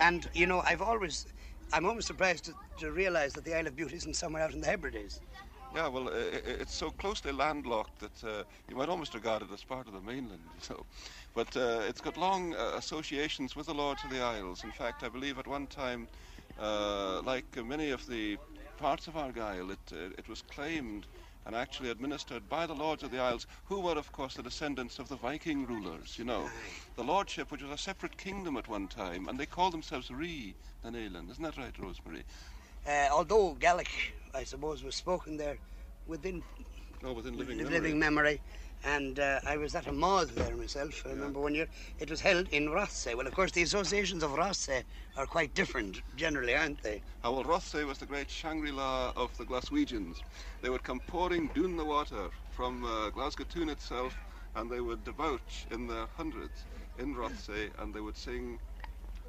And, you know, I've always, I'm almost surprised to, to realise that the Isle of Bute isn't somewhere out in the Hebrides. Yeah, well, it's so closely landlocked that uh, you might almost regard it as part of the mainland. (laughs) So, but uh, it's got long uh, associations with the Lords of the Isles. In fact, I believe at one time, uh, like many of the parts of Argyll, it uh, it was claimed and actually administered by the Lords of the Isles, who were, of course, the descendants of the Viking rulers. You know, the lordship, which was a separate kingdom at one time, and they called themselves Re, Island. Isn't that right, Rosemary? Uh, although Gaelic, I suppose, was spoken there within Oh, within living memory. living memory. And uh, I was at a Mòd there myself. I remember one year it was held in Rothesay. Well, of course, the associations of Rothesay are quite different generally, aren't they? Ah, well, Rothesay was the great Shangri-La of the Glaswegians. They would come pouring down the water from uh, Glasgow itself, and they would debauch in their hundreds in Rothesay, and they would sing,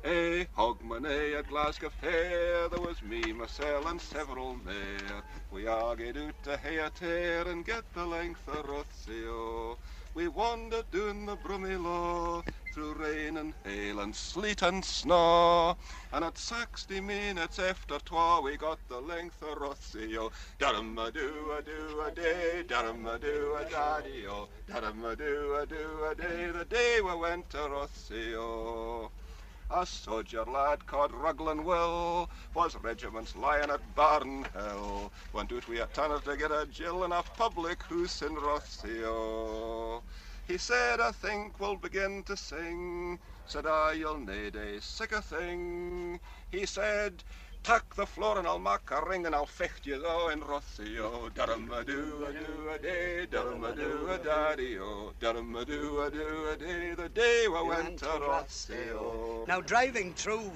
Eh, Hogman, eh, at Glasgow Fair, there was me, myself, and several mair. We argued out to Hayatair and get the length of Rothesay, oh. We wandered down the Brummie through rain and hail and sleet and snow. And at 60 minutes after twa, we got the length of Rothesay, oh. Darum a do a do a day, darum a do a daddy, oh. Darum a do a do a day, the day we went to Rothesay, oh. A soldier lad called Ruglan Will was regiment's lion at Barnhill. One doot we at Tanner to get a Jill in a public house in Rothio. He said, I think we'll begin to sing. Said I, you'll need a sick a thing. He said, Tuck the floor and I'll mark a ring and I'll fecht you though in Rothio. Durham a do a do a day, Durham a do a daddy o, Durham a do a do a day, the day we went to Rothio. Now, driving through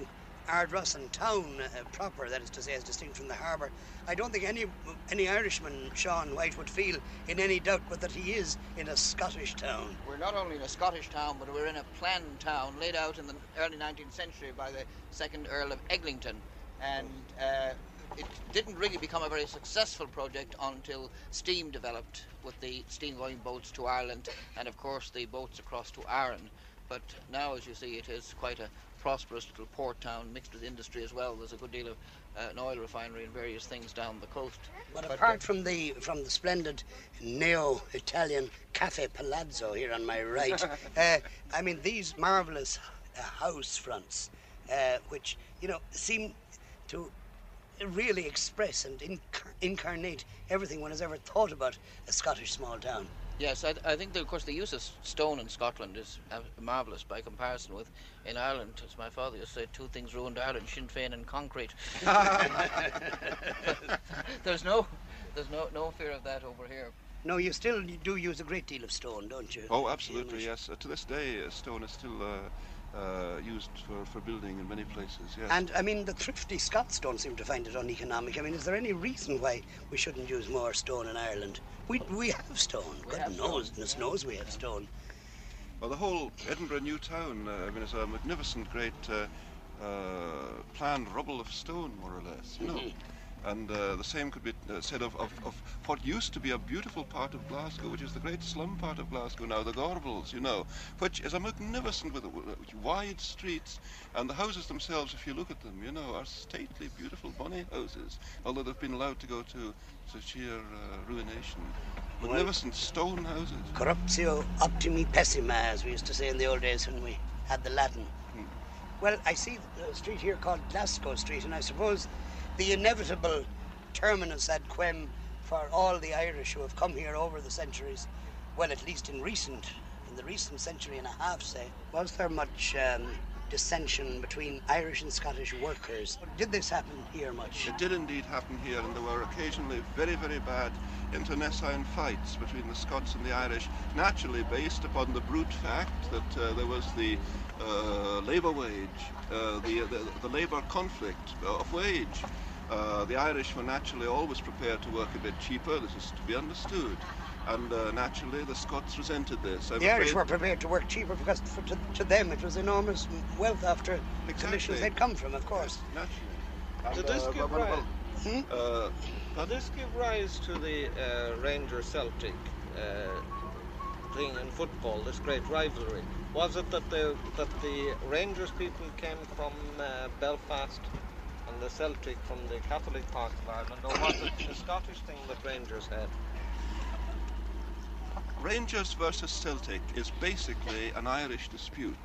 Ardrossan town uh, proper, that is to say, as distinct from the harbour, I don't think any any Irishman, Sean White, would feel in any doubt but that he is in a Scottish town. We're not only in a Scottish town, but we're in a planned town laid out in the early 19th century by the second Earl of Eglinton. And uh, it didn't really become a very successful project until steam developed with the steam going boats to Ireland and, of course, the boats across to Arran. But now, as you see, it is quite a prosperous little port town mixed with industry as well. There's a good deal of uh, an oil refinery and various things down the coast. But apart from the from the splendid neo-Italian Cafe Palazzo here on my right, (laughs) uh, I mean these marvelous uh, house fronts, uh, which you know seem to really express and incar- incarnate everything one has ever thought about a Scottish small town. Yes, I, I think that, of course the use of stone in Scotland is uh, marvellous by comparison with in Ireland. As my father used to say, two things ruined Ireland: Sinn Féin and concrete. (laughs) (laughs) there's no, there's no no fear of that over here. No, you still do use a great deal of stone, don't you? Oh, absolutely, yes. Uh, to this day, uh, stone is still uh, uh, used for, for building in many places, yes. And I mean, the thrifty Scots don't seem to find it uneconomic. I mean, is there any reason why we shouldn't use more stone in Ireland? We we have stone. God have knows, stone, goodness knows we have stone. Well, the whole Edinburgh New Town, uh, I mean, is a magnificent, great uh, uh, planned rubble of stone, more or less, you know. And uh, the same could be uh, said of, of, of what used to be a beautiful part of Glasgow, which is the great slum part of Glasgow now, the Gorbals, you know, which is a magnificent with, wide streets, and the houses themselves, if you look at them, you know, are stately, beautiful, bonny houses, although they've been allowed to go to, to sheer uh, ruination. Magnificent stone houses. Corruptio optimi pessima, as we used to say in the old days when we had the Latin. Well, I see a street here called Glasgow Street, and I suppose the inevitable terminus ad quem for all the Irish who have come here over the centuries, well, at least in recent, in the recent century and a half, say, was there much um, dissension between Irish and Scottish workers? Did this happen here much? It did indeed happen here, and there were occasionally very, very bad internecine fights between the Scots and the Irish, naturally based upon the brute fact that uh, there was the uh, labour wage, uh, the, the, the labour conflict of wage. Uh, the Irish were naturally always prepared to work a bit cheaper, this is to be understood. And uh, naturally, the Scots resented this. I'm The Irish were prepared to work cheaper because for, to, to them it was enormous wealth after the conditions they'd come from, of course. Naturally. And, Did this uh, give well, well, rise- uh, Did this give rise to the uh, Ranger Celtic uh, thing in football, this great rivalry? Was it that the that the Rangers people came from uh, Belfast and the Celtic from the Catholic part of Ireland, or was it a Scottish thing that Rangers had? Rangers versus Celtic is basically an Irish dispute.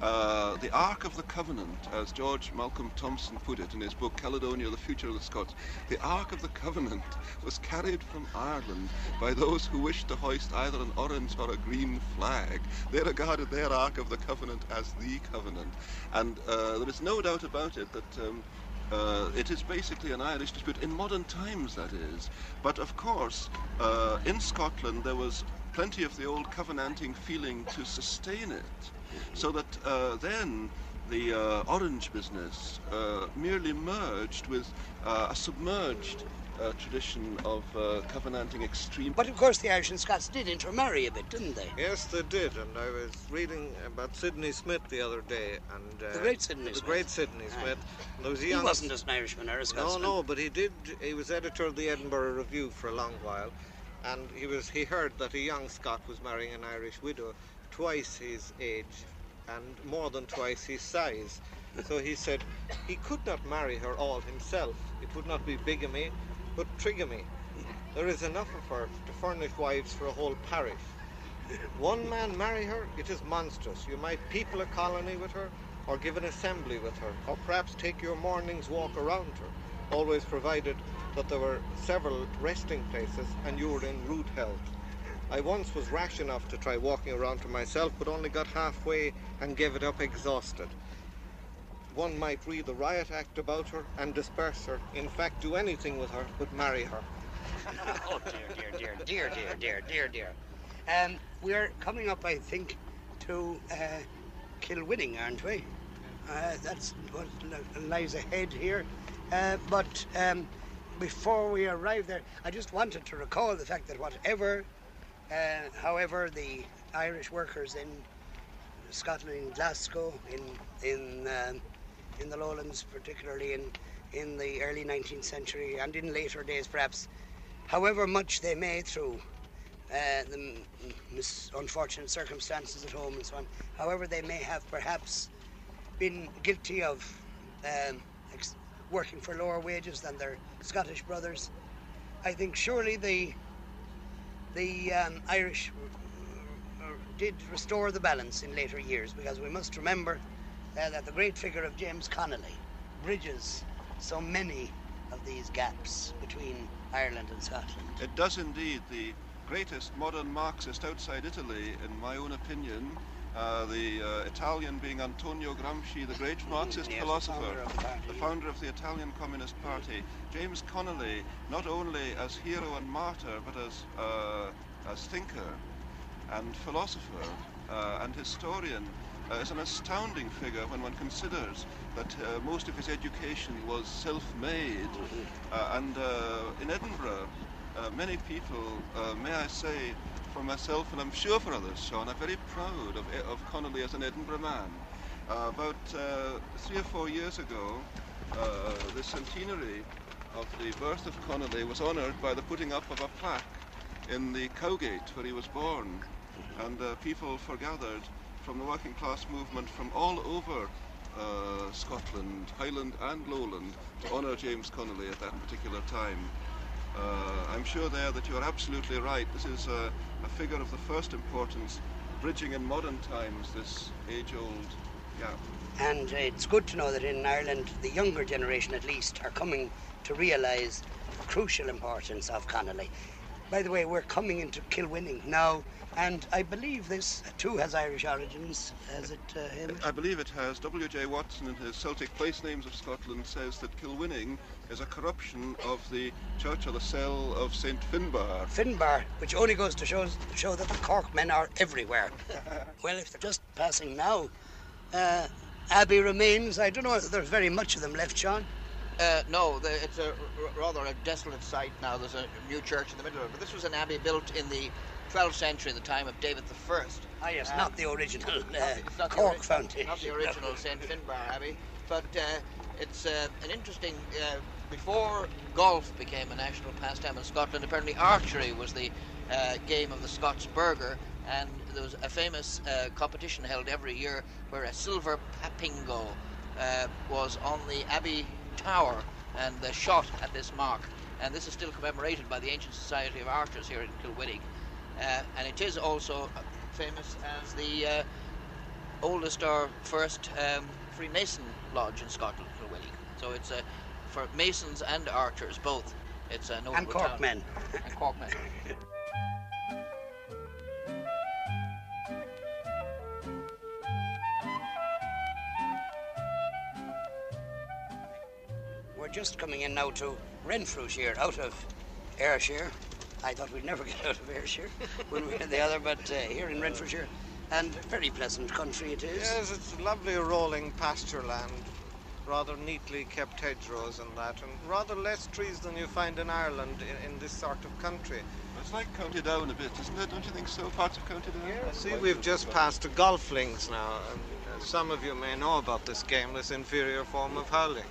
Uh, the Ark of the Covenant, as George Malcolm Thomson put it in his book Caledonia, the Future of the Scots, the Ark of the Covenant (laughs) was carried from Ireland by those who wished to hoist either an orange or a green flag. They regarded their Ark of the Covenant as the Covenant. And uh, there is no doubt about it that um, uh, it is basically an Irish dispute in modern times, that is. But of course, uh, in Scotland there was plenty of the old covenanting feeling to sustain it, so that uh, then the uh, orange business uh, merely merged with uh, a submerged uh, tradition of uh, covenanting extreme. But of course, the Irish and Scots did intermarry a bit, didn't they? Yes, they did, and I was reading about Sydney Smith the other day, and uh, The great Sydney the Smith. great Sydney Smith. And there was a He wasn't just an Irishman or a Scotsman. No, no, but he did. He was editor of the Edinburgh Review for a long while, and he was. He heard that a young Scot was marrying an Irish widow, twice his age, and more than twice his size. So he said he could not marry her all himself. It would not be bigamy, but trigamy. There is enough of her to furnish wives for a whole parish. One man marry her, it is monstrous. You might people a colony with her, or give an assembly with her, or perhaps take your morning's walk around her, always provided that there were several resting places and you were in rude health. I once was rash enough to try walking around her myself, but only got halfway and gave it up exhausted. One might read the riot act about her and disperse her, in fact, do anything with her but marry her. (laughs) oh dear, dear, dear, dear, dear, dear, dear, dear. Um, we're coming up, I think, to uh, Kilwinning, aren't we? Uh, that's what lies ahead here. Uh, but um, before we arrive there, I just wanted to recall the fact that whatever, uh, however, the Irish workers in Scotland, in Glasgow, in in um, in the Lowlands, particularly in in the early 19th century and in later days, perhaps, however much they may through uh, the mis- unfortunate circumstances at home and so on, however they may have perhaps been guilty of um, ex- working for lower wages than their Scottish brothers, I think surely the the um, Irish uh, did restore the balance in later years because we must remember that the great figure of James Connolly bridges so many of these gaps between Ireland and Scotland. It does indeed. The greatest modern Marxist outside Italy, in my own opinion, uh, the uh, Italian being Antonio Gramsci, the great Marxist Yes, the philosopher, founder the the founder of the Italian Communist Party. James Connolly, not only as hero and martyr, but as, uh, as thinker and philosopher uh, and historian, uh, is an astounding figure when one considers that uh, most of his education was self-made. Uh, and uh, in Edinburgh, uh, many people, uh, may I say, for myself and I'm sure for others, Sean, are very proud of, of Connolly as an Edinburgh man. About uh, three or four years ago, uh, the centenary of the birth of Connolly was honoured by the putting up of a plaque in the Cowgate where he was born. And uh, people forgathered from the working class movement from all over uh, Scotland, Highland and Lowland, to honour James Connolly at that particular time. Uh, I'm sure there that you're absolutely right. This is a, a figure of the first importance, bridging in modern times this age-old gap. And it's good to know that in Ireland, the younger generation at least are coming to realise the crucial importance of Connolly. By the way, we're coming into Kilwinning now, and I believe this too has Irish origins, has it, uh, Hamish? I believe it has. W.J. Watson, in his Celtic Place Names of Scotland, says that Kilwinning is a corruption of the church or the cell of St. Finbar. Finbar, which only goes to show, show that the Cork men are everywhere. (laughs) well, if they're just passing now, uh, Abbey remains. I don't know if there's very much of them left, Sean. Uh, no, the, it's a r- rather a desolate site now. There's a new church in the middle of it. But this was an abbey built in the 12th century, the time of David I. Ah, yes, Um, not the original (laughs) uh, not the Cork ori- Foundation. Not the original St. Finbar Abbey, but uh, it's uh, an interesting. Uh, before golf became a national pastime in Scotland, apparently archery was the uh, game of the Scots burgher, and there was a famous uh, competition held every year where a silver papingo uh, was on the Abbey Tower and uh, shot at this mark. And this is still commemorated by the Ancient Society of Archers here in Kilwinning. Uh, and it is also famous as the uh, oldest or first um, Freemason lodge in Scotland, Kilwinning. So it's uh, for masons and archers both. It's a notable And Cork town. men. And Cork (laughs) We're just coming in now to Renfrewshire, out of Ayrshire. I thought we'd never (laughs) get out of Ayrshire when we had the other, but uh, here in Renfrewshire. And very pleasant country it is. Yes, it's lovely rolling pasture land, rather neatly kept hedgerows and that, and rather less trees than you find in Ireland in, in this sort of country. It's like County Down a bit, isn't it? Don't you think so? Parts of County Down? Yeah, see, we've just passed to golf links now, and uh, some of you may know about this game, this inferior form of hurling.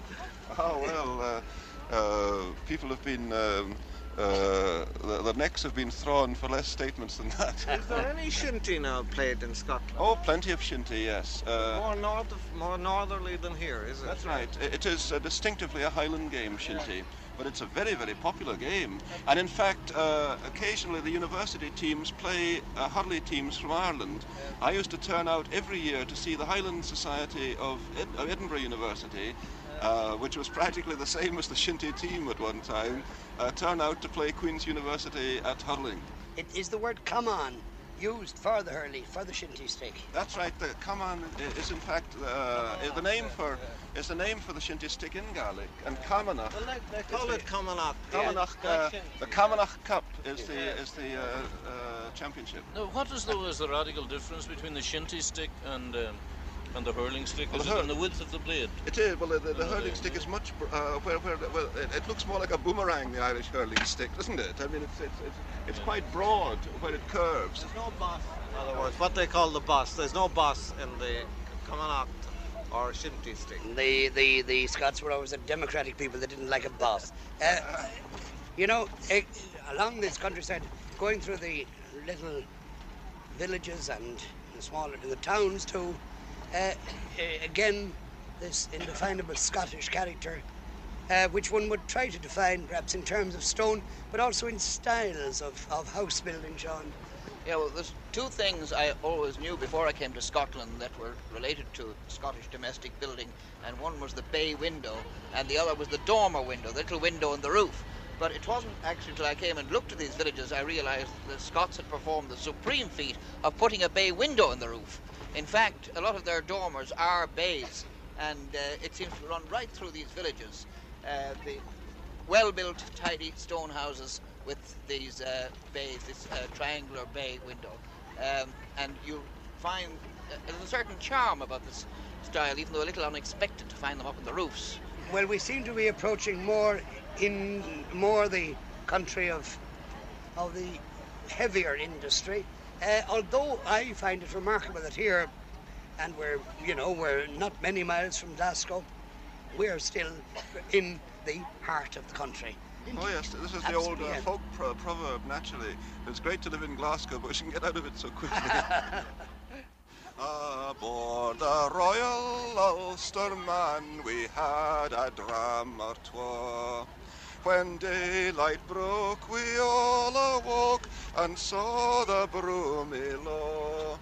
(laughs) Oh, well, uh, uh, people have been. Um, uh, the, the necks have been thrown for less statements than that. Is there (laughs) any shinty now played in Scotland? oh, plenty of shinty, yes. Uh, More north, more northerly than here, is it? That's right. It is uh, distinctively a Highland game, shinty. but it's a very, very popular game. And in fact, uh, occasionally the university teams play uh, hurley teams from Ireland. I used to turn out every year to see the Highland Society of, Ed- of Edinburgh University, uh, which was practically the same as the Shinty team at one time, uh, turn out to play Queen's University at hurling. It is the word come on used for the hurley, for the shinty stick. That's right. The Caman is in fact uh, is the name for is the name for the shinty stick in Gaelic, and Camanachd. Well, they, they call it Camanachd. Camanachd, uh, the Camanachd Cup is the is the uh, uh, championship. Now, what is though is the radical difference between the shinty stick and um, and the hurling stick? Well, Is the it hur- the width of the blade? It is. Well, the, the, the Oh, hurling yeah. stick is much. br- Uh, where, where, well, it, it looks more like a boomerang, the Irish hurling stick, doesn't it? I mean, it's it's it's, it's quite broad where it curves. There's no boss. In other words, what they call the boss. There's no boss in the Camanachd or Shinty stick. The, the, the Scots were always a democratic people that didn't like a boss. Uh, you know, eh, along this countryside, going through the little villages and the smaller the towns too, uh, eh, again, this indefinable Scottish character, uh, which one would try to define perhaps in terms of stone, but also in styles of, of house building, John. Yeah, well, there's two things I always knew before I came to Scotland that were related to Scottish domestic building, and one was the bay window, and the other was the dormer window, the little window in the roof. But it wasn't actually until I came and looked at these villages I realised that the Scots had performed the supreme feat of putting a bay window in the roof. In fact, a lot of their dormers are bays, and uh, it seems to run right through these villages. Uh, the well-built, tidy stone houses with these uh, bays, this uh, triangular bay window. Um, and you find uh, a certain charm about this style, even though a little unexpected to find them up on the roofs. Well, we seem to be approaching more in more the country of of the heavier industry. Uh, although I find it remarkable that here, and we're you know we're not many miles from Glasgow, we're still in the heart of the country. Oh yes, this is the old uh, folk pro- proverb. Naturally, it's great to live in Glasgow, but we can get out of it so quickly. (laughs) (laughs) Aboard the Royal Ulsterman, we had a dram or twa. When daylight broke, we all awoke and saw the broomy low.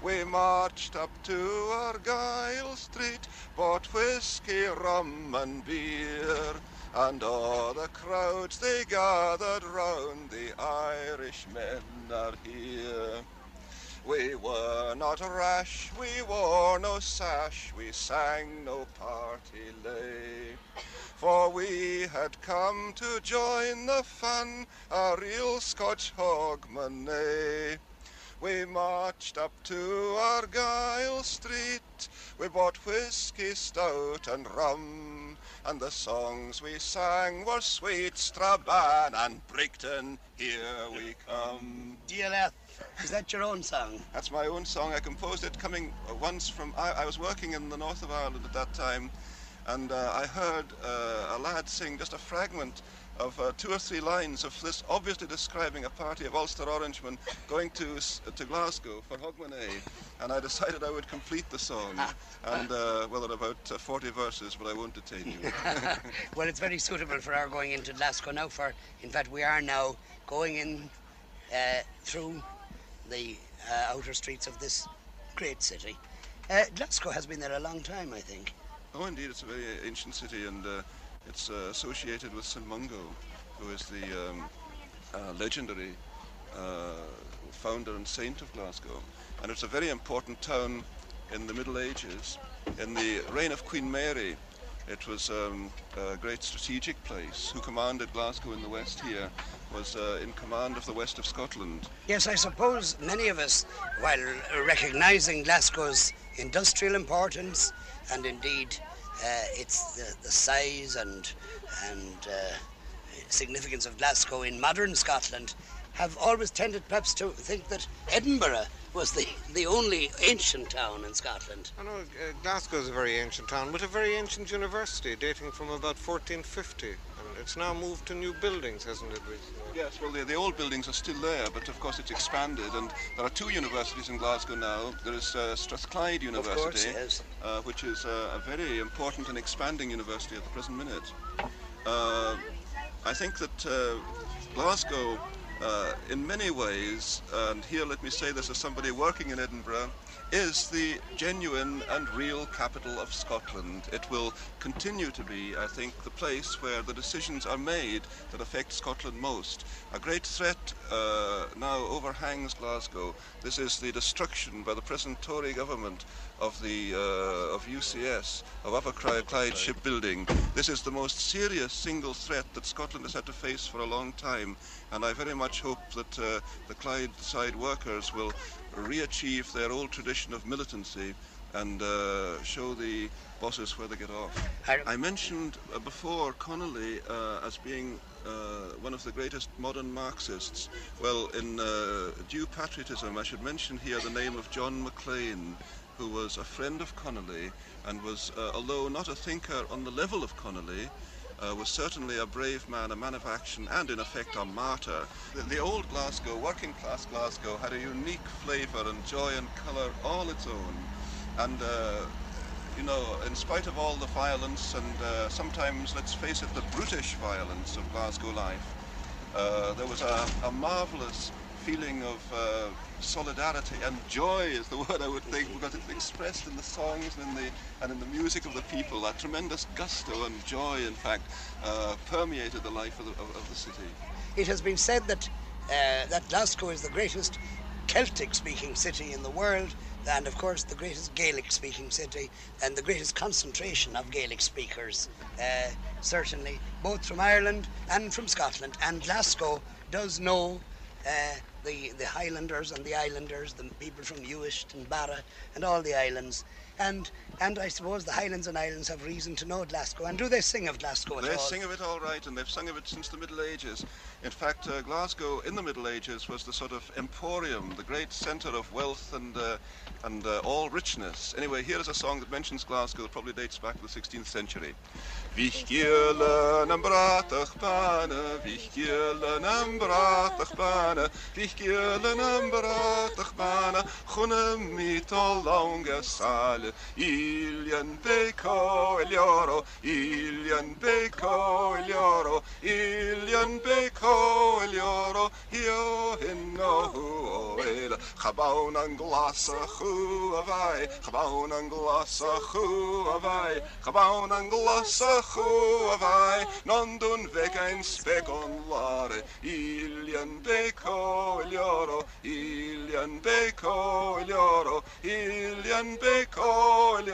We marched up to Argyle Street, bought whiskey, rum and beer, and all the crowds they gathered round, the Irishmen are here. We were not rash, we wore no sash, we sang no party lay. For we had come to join the fun, a real Scotch hogmanay. We marched up to Argyle Street, we bought whisky, stout and rum, and the songs we sang were Sweet Strabane and Brigton, here we come. Dear DLF, is that your own song? That's my own song. I composed it coming uh, once from. I, I was working in the north of Ireland at that time, and uh, I heard uh, a lad sing just a fragment of uh, two or three lines of this, obviously describing a party of Ulster Orangemen going to to Glasgow for Hogmanay, and I decided I would complete the song. (laughs) And uh, well, there are about uh, 40 verses, but I won't detain you. (laughs) well, it's very suitable for our going into Glasgow now. For in fact, we are now going in uh, through the uh, outer streets of this great city. Uh, Glasgow has been there a long time, I think. Oh, indeed, it's a very ancient city, and uh, it's uh, associated with St. Mungo, who is the um, uh, legendary uh, founder and saint of Glasgow. And it's a very important town in the Middle Ages. In the reign of Queen Mary, it was um, a great strategic place. Who commanded Glasgow in the west here was uh, in command of the west of Scotland. Yes, I suppose many of us, while recognising Glasgow's industrial importance and indeed uh, its the, the size and and uh, significance of Glasgow in modern Scotland, have always tended perhaps to think that Edinburgh was the, the only ancient town in Scotland. I know uh, Glasgow is a very ancient town with a very ancient university dating from about 1450. And it's now moved to new buildings, hasn't it, recently? Yes, well, the, the old buildings are still there, but of course it's expanded, and there are two universities in Glasgow now. There is uh, Strathclyde University, course, yes. uh, which is uh, a very important and expanding university at the present minute. Uh, I think that uh, Glasgow, Uh, in many ways, and here let me say this as somebody working in Edinburgh, is the genuine and real capital of Scotland. It will continue to be, I think, the place where the decisions are made that affect Scotland most. A great threat uh, now overhangs Glasgow. This is the destruction by the present Tory government of the uh, of UCS, of Upper Clyde shipbuilding. This is the most serious single threat that Scotland has had to face for a long time, and I very much hope that uh, the Clydeside workers will re-achieve their old tradition of militancy and uh, show the bosses where they get off. I mentioned uh, before Connolly uh, as being uh, one of the greatest modern Marxists. Well, in uh, due patriotism, I should mention here the name of John Maclean, who was a friend of Connolly and was, uh, although not a thinker on the level of Connolly, uh, was certainly a brave man, a man of action, and in effect a martyr. The, the old Glasgow, working class Glasgow, had a unique flavour and joy and colour all its own. And, uh, you know, in spite of all the violence and uh, sometimes, let's face it, the brutish violence of Glasgow life, uh, there was a, a marvellous feeling of uh, solidarity and joy is the (laughs) word I would think because it's expressed in the songs and in the and in the music of the people. That tremendous gusto and joy, in fact, uh, permeated the life of the, of, of the city. It has been said that uh, that Glasgow is the greatest Celtic-speaking city in the world, and of course the greatest Gaelic-speaking city, and the greatest concentration of Gaelic speakers, uh, certainly both from Ireland and from Scotland. And Glasgow does know uh, the, the Highlanders and the Islanders, the people from Uist and Barra and all the islands. And and I suppose the Highlands and Islands have reason to know Glasgow. And do they sing of Glasgow at They all? sing of it all right, and they've sung of it since the Middle Ages. In fact, uh, Glasgow in the Middle Ages was the sort of emporium, the great centre of wealth and uh, and uh, all richness. Anyway, here is a song that mentions Glasgow that probably dates back to the 16th century. Am bratach vichgielen am bratach bana, vichgielen am bratach bana, chunne mit all longa sale, ilian beko elioro, ilian beko elioro, ilian beko elioro, io hinno huoel, chabawn an glasa chu avai, chabawn an glasa chu avai, chabawn an glasa chu avai, non dun vegain spegon lare, ilian beko elioro, ilian beko elioro, ilian beko elioro,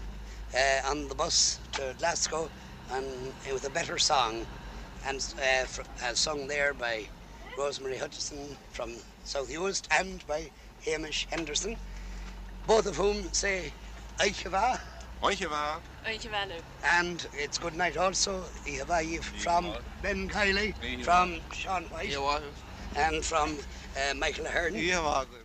uh, on the bus to Glasgow and with a better song, and uh, fr- uh, sung there by Rosemary Hutchison from South Uist and by Hamish Henderson, both of whom say Aichava. Oicheva. Dankjewel. And it's good night also, Ihavayi from Ben Kiely, from Sean White, and from uh, Michael Ahern. Yeah, Margaret.